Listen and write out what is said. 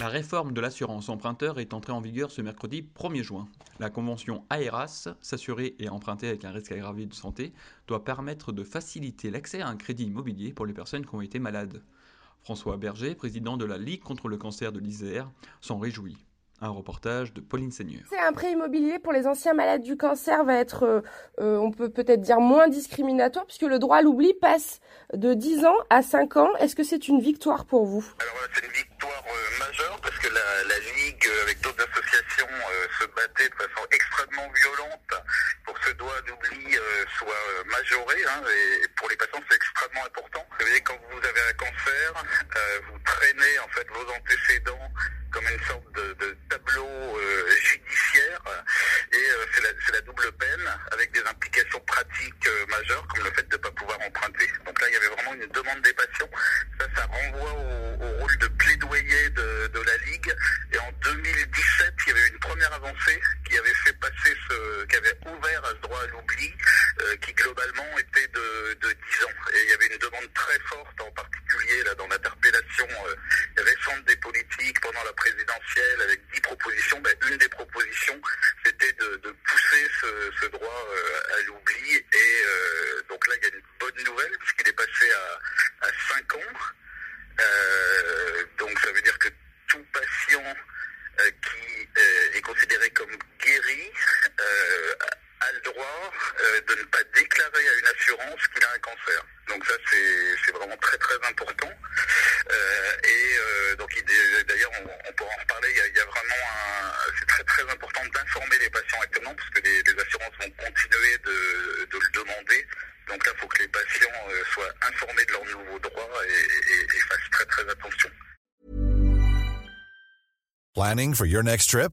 La réforme de l'assurance emprunteur est entrée en vigueur ce mercredi 1er juin. La convention AERAS, s'assurer et emprunter avec un risque aggravé de santé, doit permettre de faciliter l'accès à un crédit immobilier pour les personnes qui ont été malades. François Berger, président de la Ligue contre le cancer de l'Isère, s'en réjouit. Un reportage de Pauline Seigneur. C'est un prêt immobilier pour les anciens malades du cancer va être, euh, euh, on peut peut-être dire moins discriminatoire puisque le droit à l'oubli passe de 10 ans à 5 ans. Est-ce que c'est une victoire pour vous? Alors majeure parce que la, Ligue, euh, avec d'autres associations, euh, se battait de façon extrêmement violente pour que ce droit d'oubli euh, soit majoré. hein, et pour les patients, c'est extrêmement important. Vous savez, quand vous avez un cancer, vous traînez en fait vos antécédents comme une sorte de, tableau judiciaire et c'est la, la double peine avec des implications pratiques majeures comme le fait de ne pas pouvoir emprunter. Donc là, il y avait vraiment une demande des patients. Ça, ça renvoie au avancée qui avait fait passer ce, qui avait ouvert à ce droit à l'oubli, euh, qui globalement était de, de 10 ans. Et il y avait une demande très forte, en particulier là dans l'interpellation euh, récente des politiques pendant la présidentielle, avec 10 propositions. Ben, une des propositions, c'était de, pousser ce, droit euh, à l'oubli. Et donc là, il y a une bonne nouvelle, puisqu'il est passé à, à 5 ans. Donc ça veut dire que tout patient euh, qui euh, est considéré comme guéri euh, a le droit euh, de ne pas déclarer à une assurance qu'il a un cancer. Donc ça c'est vraiment très très important. Euh, et euh, donc il- d'ailleurs on, pourra en reparler. Il y a, vraiment un, c'est très très important d'informer les patients actuellement parce que les, assurances vont continuer de, le demander. Donc là il faut que les patients soient informés de leurs nouveaux droits et, et- et fassent très très attention. Planning for your next trip?